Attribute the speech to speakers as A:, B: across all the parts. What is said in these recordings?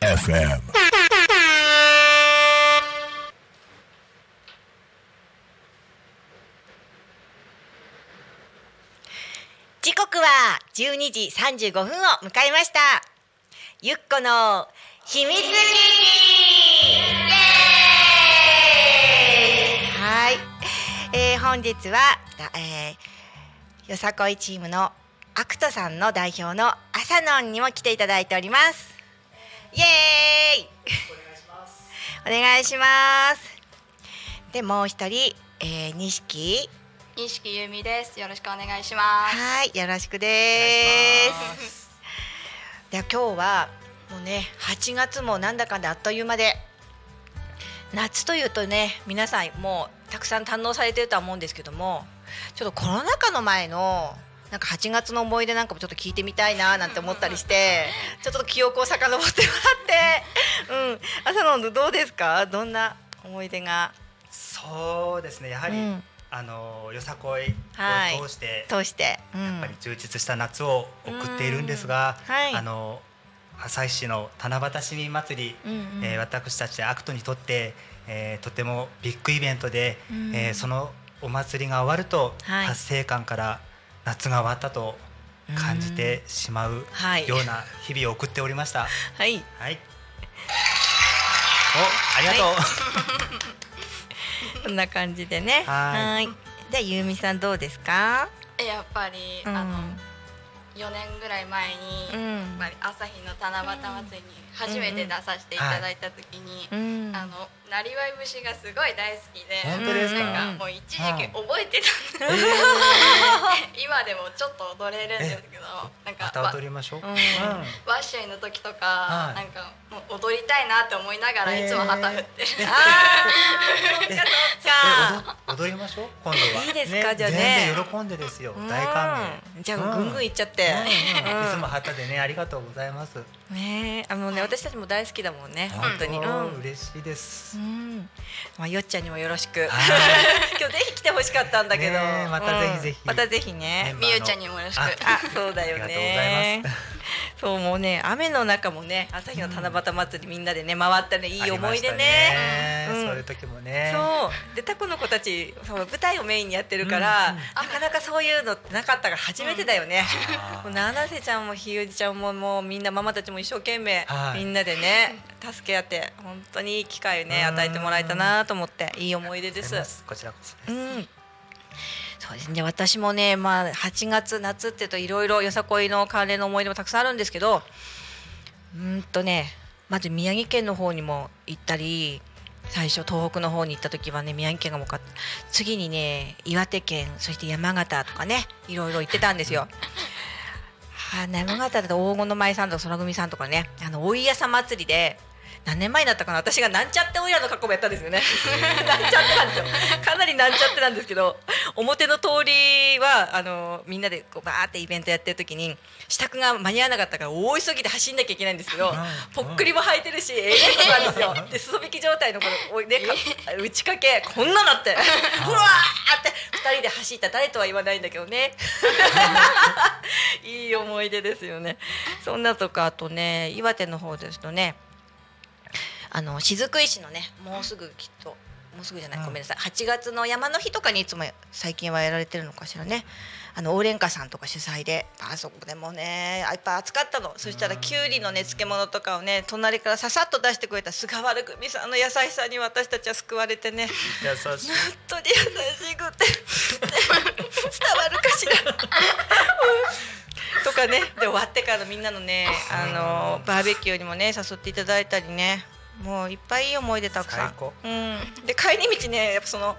A: FM.
B: ー時刻は12時35分を迎えましたゆっこの秘密基地本日は、えー、よさこいチームのアクトさんの代表の朝のんにも来ていただいておりますイエーイお願いしますでもう一人、えー、錦
C: 錦由美です。よろしくお願いします。
B: はい、よろしくです。では今日はもうね、8月もなんだかんだあっという間で夏というとね、皆さんもうたくさん堪能されてるとは思うんですけども、ちょっとコロナ禍の前のなんか8月の思い出なんかもちょっと聞いてみたいななんて思ったりして、ちょっと記憶を遡ってもらって、うん、朝のどうですか？どんな思い出が？
D: そうですね。やはり、
B: うん。
D: あのよさこい
B: はい。
D: を通して、
B: 通して、うん、
D: やっぱり充実した夏を送っているんですが、
B: うん。はい。
D: あの旭市の七夕市民祭り、
B: うんうん
D: えー私たちアクトにとって、えーとてもビッグイベントで、
B: うん
D: えーそのお祭りが終わると、
B: はい
D: 達成感から夏が終わったと感じてしまう
B: はい
D: ような日々を送っておりました。
B: はい。
D: はい。お、ありがとう。
B: こんな感じでね。
D: はい
B: い。で、ゆうみさんどうですか？
C: えやっぱり、
B: うん
C: あの4年ぐらい前に、
B: うん。
C: やっぱり朝日の七夕祭りに初めて出させていただいた時に、
B: うん。
C: あのなりわい節がすごい大好きで、
D: 本当ですか？
C: なんかもう一時期覚えてたんで、今でもちょっと踊れるんですけど、なんか
D: また踊りましょう。
B: うん。
C: ワッショイの時とか、
D: はい。
C: なんかもう踊りたいなって思いながらいつも旗振ってる、
D: 踊踊りましょう今度はい
B: いですかじゃあね
D: 全然喜んでですよ
B: か。
D: 大歓
B: うんじゃあ
D: うん
B: ぐんぐんいっちゃって。
D: いつも旗でねありがとうございます
B: ねえ、あのね私たちも大好きだもんね。本当に。う
D: 当
B: ん。
D: 嬉しいです、
B: うん。まあよっちゃんにもよろしく。
D: はい
B: 今日ぜひ来てほしかったんだけど。
D: またぜひぜひ
B: うんまたぜひね
D: ね。
C: みゆちゃんにもよろしく。
D: あ
B: あ、そうだよ
D: ありがとうござ
B: ね
D: います。
B: そうもうね雨の中もね朝日の七夕祭りみんなでね回ったねいい思い出
D: ありました
B: ね。うん。
D: そういう時もね。
B: そう。でタコの子たちそう舞台をメインにやってるから、
D: うん。うん
B: なかなかそういうのってなかったから初めてだよね。う 七瀬ちゃんもひゆりちゃんももうみんなママたちも一生懸命、
D: はい。
B: みんなでね助け合って本当にいい機会をね
D: うん。
B: 与えてもらえたなと思っていい思い出です。
D: こちらこそです、
B: うん。そうですね。私もね、まあ8月夏っていうといろいろよさこいの関連の思い出もたくさんあるんですけど、うんとね、まず宮城県の方にも行ったり、最初東北の方に行った時はね宮城県が多かった。次にね岩手県そして山形とかねいろいろ行ってたんですよ。はあ、山形だと黄金の舞さんとか空組さんとかねあのおいやさ祭りで何年前だったかな？私がなんちゃっておいらの格好もやったんですよね。なんちゃってなんですよ。かなりなんちゃってなんですけど表の通りはあのみんなでこうバーってイベントやってる時に支度が間に合わなかったから大急ぎで走んなきゃいけないんですけどぽっくりも履いてるしええことなんですよ。で裾引き状態のこのねか打ち掛けこんななってふわーって2人で走った誰とは言わないんだけどね。いい思い出ですよね。そんなとかあとね岩手の方ですとねあの雫石のねもうすぐきっともうすぐじゃない、
D: うん。
B: ごめんなさい。8月の山の日とかにいつも最近はやられてるのかしらね。あのオーレンカさんとか主催であそこでもねやっぱ暑かったの。そしたらきゅうりのね漬物とかをね隣からささっと出してくれた菅原組さんの優しさに私たちは救われてね。
D: 優しい。
B: 本当に優しくて。伝わるかしら。とかね。で終わってからのみんなのねあのバーベキューにもね誘っていただいたりねもういっぱいいい思い出たくさん。うん、で帰り道ねやっぱその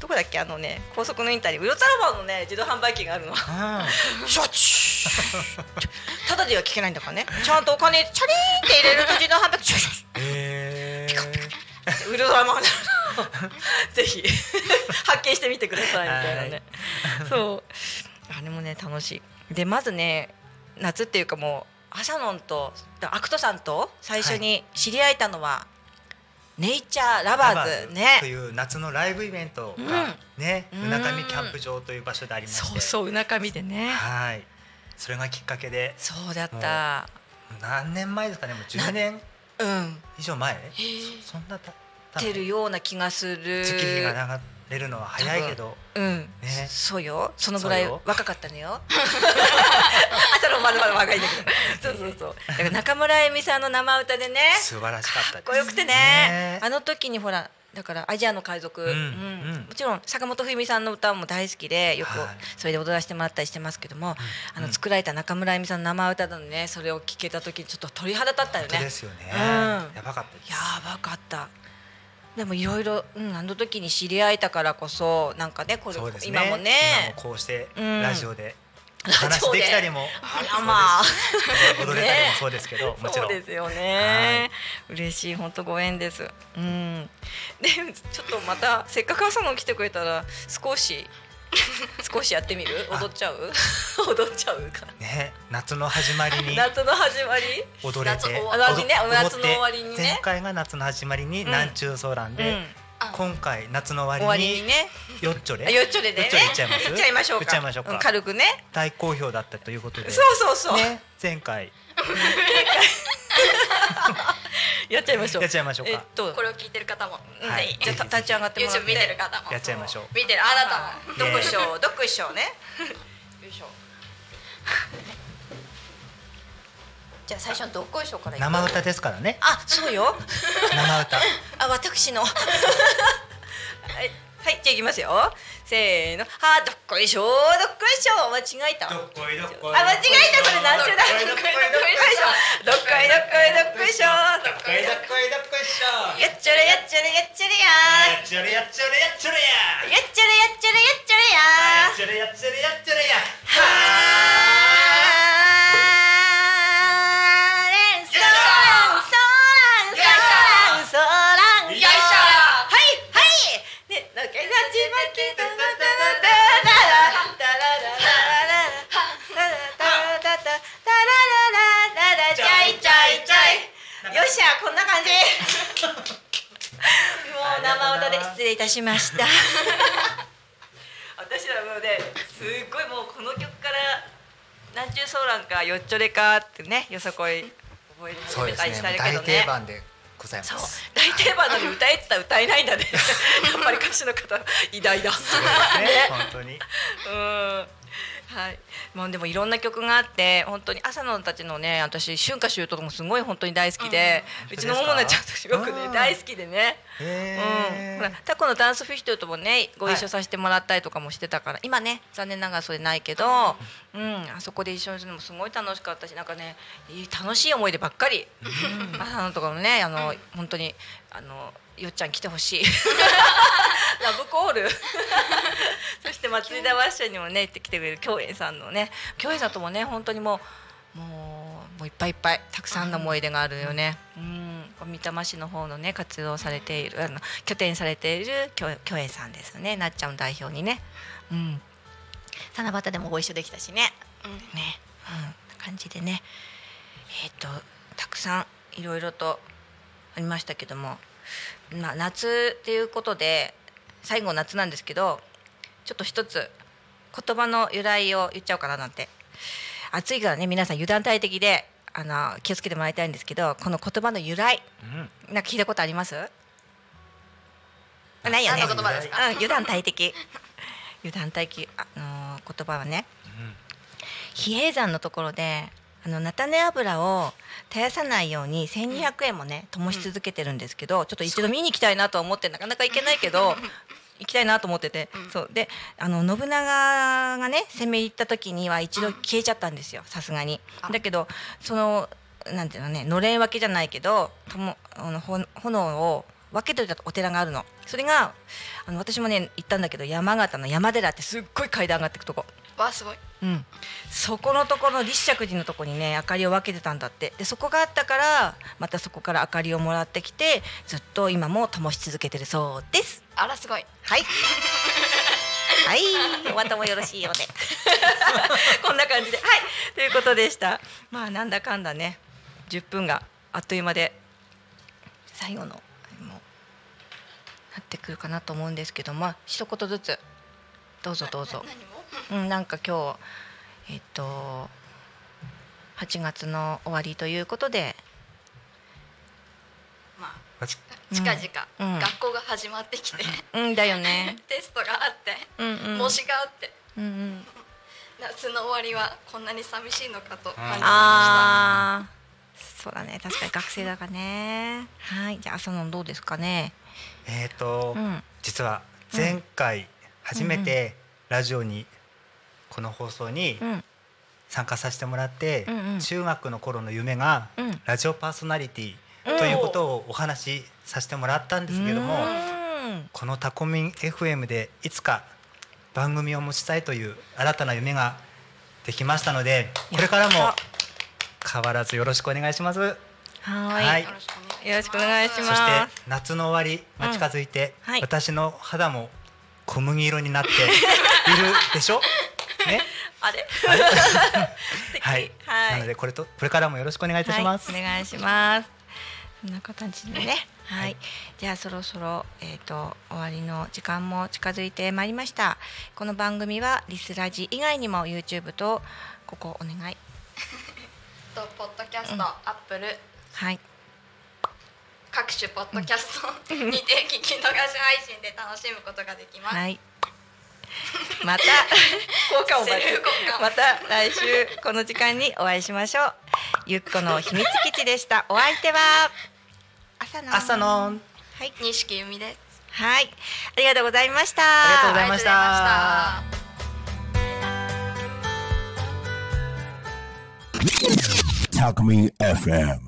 B: どこだっけ？あのね高速のインターにウルトラマンのね自動販売機があるの。
D: あ
B: シャッチュただでは聞けないんだからね。ちゃんとお金チャリーンって入れると自動販売機。シュシュシュ
D: ーへー
B: ウルトラマン ぜひ。発見してみてくださいみたいなね。そう。あれもね楽しい。でまずね夏っていうかもう朝のんとアクトさんと最初に知り合えたのは Nature Lovers。
D: と
B: ね。
D: いう夏のライブイベント
B: うん。
D: がね、
B: うん。
D: うなかみキャンプ場という場所でありまして、
B: そうそううなかみでね。
D: はい。それがきっかけで。
B: そうだった。
D: 何年前ですかね、もう10年
B: うん。
D: 以上前？そんなたた
B: てるような気がする。
D: 月日が流れるのは早いけど、
B: うん、
D: ね。
B: そうよ。そのぐらい若かったのよ。あそのまだまだ若いんだけど。そうそうそう。だから中村恵美さんの生歌でね。
D: 素晴らしかったです。
B: よくてね。
D: ね
B: あの時にほらだからアジアの海賊、
D: うん
B: うん。
D: うん。
B: もちろん坂本冬美さんの歌も大好きでよく
D: はい
B: それで踊らせてもらったりしてますけども、あの作られた中村恵美さんの生歌なのねそれを聞けた時ちょっと鳥肌立ったよね。
D: ですよね。
B: うん。
D: やばかった。
B: やばかったでもいろいろ、うん、あの時に知り合えたからこそなんかねこれ
D: ね。
B: 今もね
D: 今もこうして
B: うん
D: ラジオで
B: ラジ
D: 話
B: オで
D: できたりも、
B: あらまあ
D: 踊れ たりもそうですけど、もちろん。
B: そうですよね。嬉しい本当ご縁です。うん。でちょっとまたせっかく朝の来てくれたら少し 少しやってみる？踊っちゃう？踊っちゃうか。
D: ね、夏の始まりに
B: 夏の始まり？
D: 踊れて、
C: 夏終
B: わりね夏の終わりにね
D: 前回が夏の始まりに
B: ん
D: 南中空んで、
B: うん
D: 今回夏の
B: 終わ
D: りに
B: ね。
D: よっちょれ
B: あよっちょでね。
D: よっちょれいっちゃいます？
B: いっちゃいましょうか。
D: いっちゃいましょうか
B: ん軽くね。
D: 大好評だったということで
B: そうそうそう。
D: ね前回
B: やっちゃいましょう。
D: やっちゃいましょうか。
B: えっと
C: これを聞いてる方も、
B: うん
D: はい
B: じゃ立ち上がってもらって。
C: YouTube 見てる方も。
D: やっちゃいましょう。
B: 見てる。あなたも。
D: イエーイ
B: どっこいしょどっこいしょね。よいしょ。じゃあ最初のどっこいしょから
D: 生歌ですからね。
B: あそうよ。
D: 生歌。
B: あ私の。は いはいじゃあいきますよ。せーの。はどっこいしょどっこいしょ間違えた。
D: どっこいどっこい
B: あ間違えた。それなんちゅうだ。
D: どっこいどっこいどっこい
B: どっこいどっこいどっこいしょ
D: どっこいどっこいどっこいしょ
B: やっちゃれやっちゃれやっちゃれや
D: やっちゃれやっちゃれやっちゃれや。
B: やっちゃれやっちゃれやっちゃれや
D: やっちゃれやっちゃれやっちゃれや
B: 生歌で失礼いたしました。私らもうねすっごいもうこの曲から「なんちゅうソーランかよっちょれか」ってねよさこい覚え始めたりした
D: ね
B: けどね。
D: 大定番でございま
B: そう。
D: す
B: 大定番なのに歌えってたら歌えないんだね。やっぱり歌手の方偉大だ。
D: そうですね。本当に。
B: うんはい、もうでもいろんな曲があって本当に朝のたちのね私春夏秋冬とかもすごい本当に大好きで、うちのももなちゃんとすごくね
D: うん
B: 大好きでね、うん、ほらタコのダンスフィバルともねご一緒させてもらったりとかもしてたから、今ね残念ながらそれないけど、うん、あそこで一緒にするのもすごい楽しかったしなんかねいい楽しい思い出ばっかり、朝のとかもねあの本当にあのよっちゃん来てほしい ラブコール そして松井田ワッショイにもね行ってきてくれる京園さんのね京園さんともね本当にもうもうもういっぱいいっぱいたくさんの思い出があるよね。うん、三玉市の方のね活動されているあの拠点されている京京園さんですねなっちゃん代表にね。うん。七夕でもご一緒できたしね。ね、うん、感じでね。えっ、とたくさんいろいろとありましたけども、まあ夏っていうことで最後夏なんですけど、ちょっと一つ言葉の由来を言っちゃおうかななんて。暑いからね皆さん油断大敵であの気をつけてもらいたいんですけどこの言葉の由来
D: うん。
B: なんか聞いたことあります？ないよね。うん、油断大敵。油断大敵。あのー言葉はね。比叡山のところであの菜種油を絶やさないように1200円もね灯し続けてるんですけど、ちょっと一度見に行きたいなとは思ってなかなか行けないけど 行きたいなと思ってて、そう。であの信長がね攻め入った時には一度消えちゃったんですよさすがに。だけどそのなんていうのねのれん分けじゃないけどともあのほ炎を分けといたお寺があるの。それがあの私もね行ったんだけど山形の山寺ってすっごい階段上がってくとこ。
C: わあすごい。
B: うん、そこのところの立石寺のところにね明かりを分けてたんだって。でそこがあったからまたそこから明かりをもらってきてずっと今も灯し続けてるそうです。
C: あらすごい。
B: はい。はい。お後もよろしいようで。こんな感じで。はい。ということでした。まあなんだかんだね10分があっという間で最後のもうってくるかなと思うんですけどまあ一言ずつどうぞどうぞ うん、なんか今日えっと8月の終わりということで、
C: まあ
D: あ
C: 近々、
B: うん
C: 学校が始まってきて
B: うんだよね。
C: テストがあって
B: うんうん。
C: 模試があって
B: うんうん。
C: 夏の終わりはこんなに寂しいのかと感じました
B: ああ、そうだね。確かに学生だからね。はい。じゃあ朝のどうですかね。
D: えっ、と、
B: うん。
D: 実は前回初めてラジオにこの放送に
B: うん。
D: 参加させてもらって、中学の頃の夢が
B: うん。
D: ラジオパーソナリティということをお話しさせてもらったんですけども、
B: うん。
D: このタコミン FM でいつか番組を持ちたいという新たな夢ができましたのでこれからも変わらずよろしくお願いします。
B: はーい。
D: はい。
C: よろしくお願いします。
D: そして夏の終わりが近づいて、
B: うん。はい。
D: 私の肌も小麦色になっているでしょ？ね？
B: あれ？
D: はい。
B: はい
D: なのでこれとこれからもよろしくお願いいたします。
B: はい、お願いします。そんな形でね。はい。
D: はい
B: じゃあそろそろえっ、と終わりの時間も近づいてまいりました。この番組はリスラジ以外にも YouTube とここお願い。
C: とポッドキャスト、
B: うん
C: アップル
B: はい。
C: 各種ポッドキャストにて聞き逃し配信で楽しむことができます。
B: はい。また効果をまた来週この時間にお会いしましょう。ゆっこの秘密基地でした。お相手は朝の
D: 朝の
B: はい
C: 錦由美です。
B: はいありがとうございました。
D: ありがとうございました
C: ありがとうございました。
A: Talk Me FM.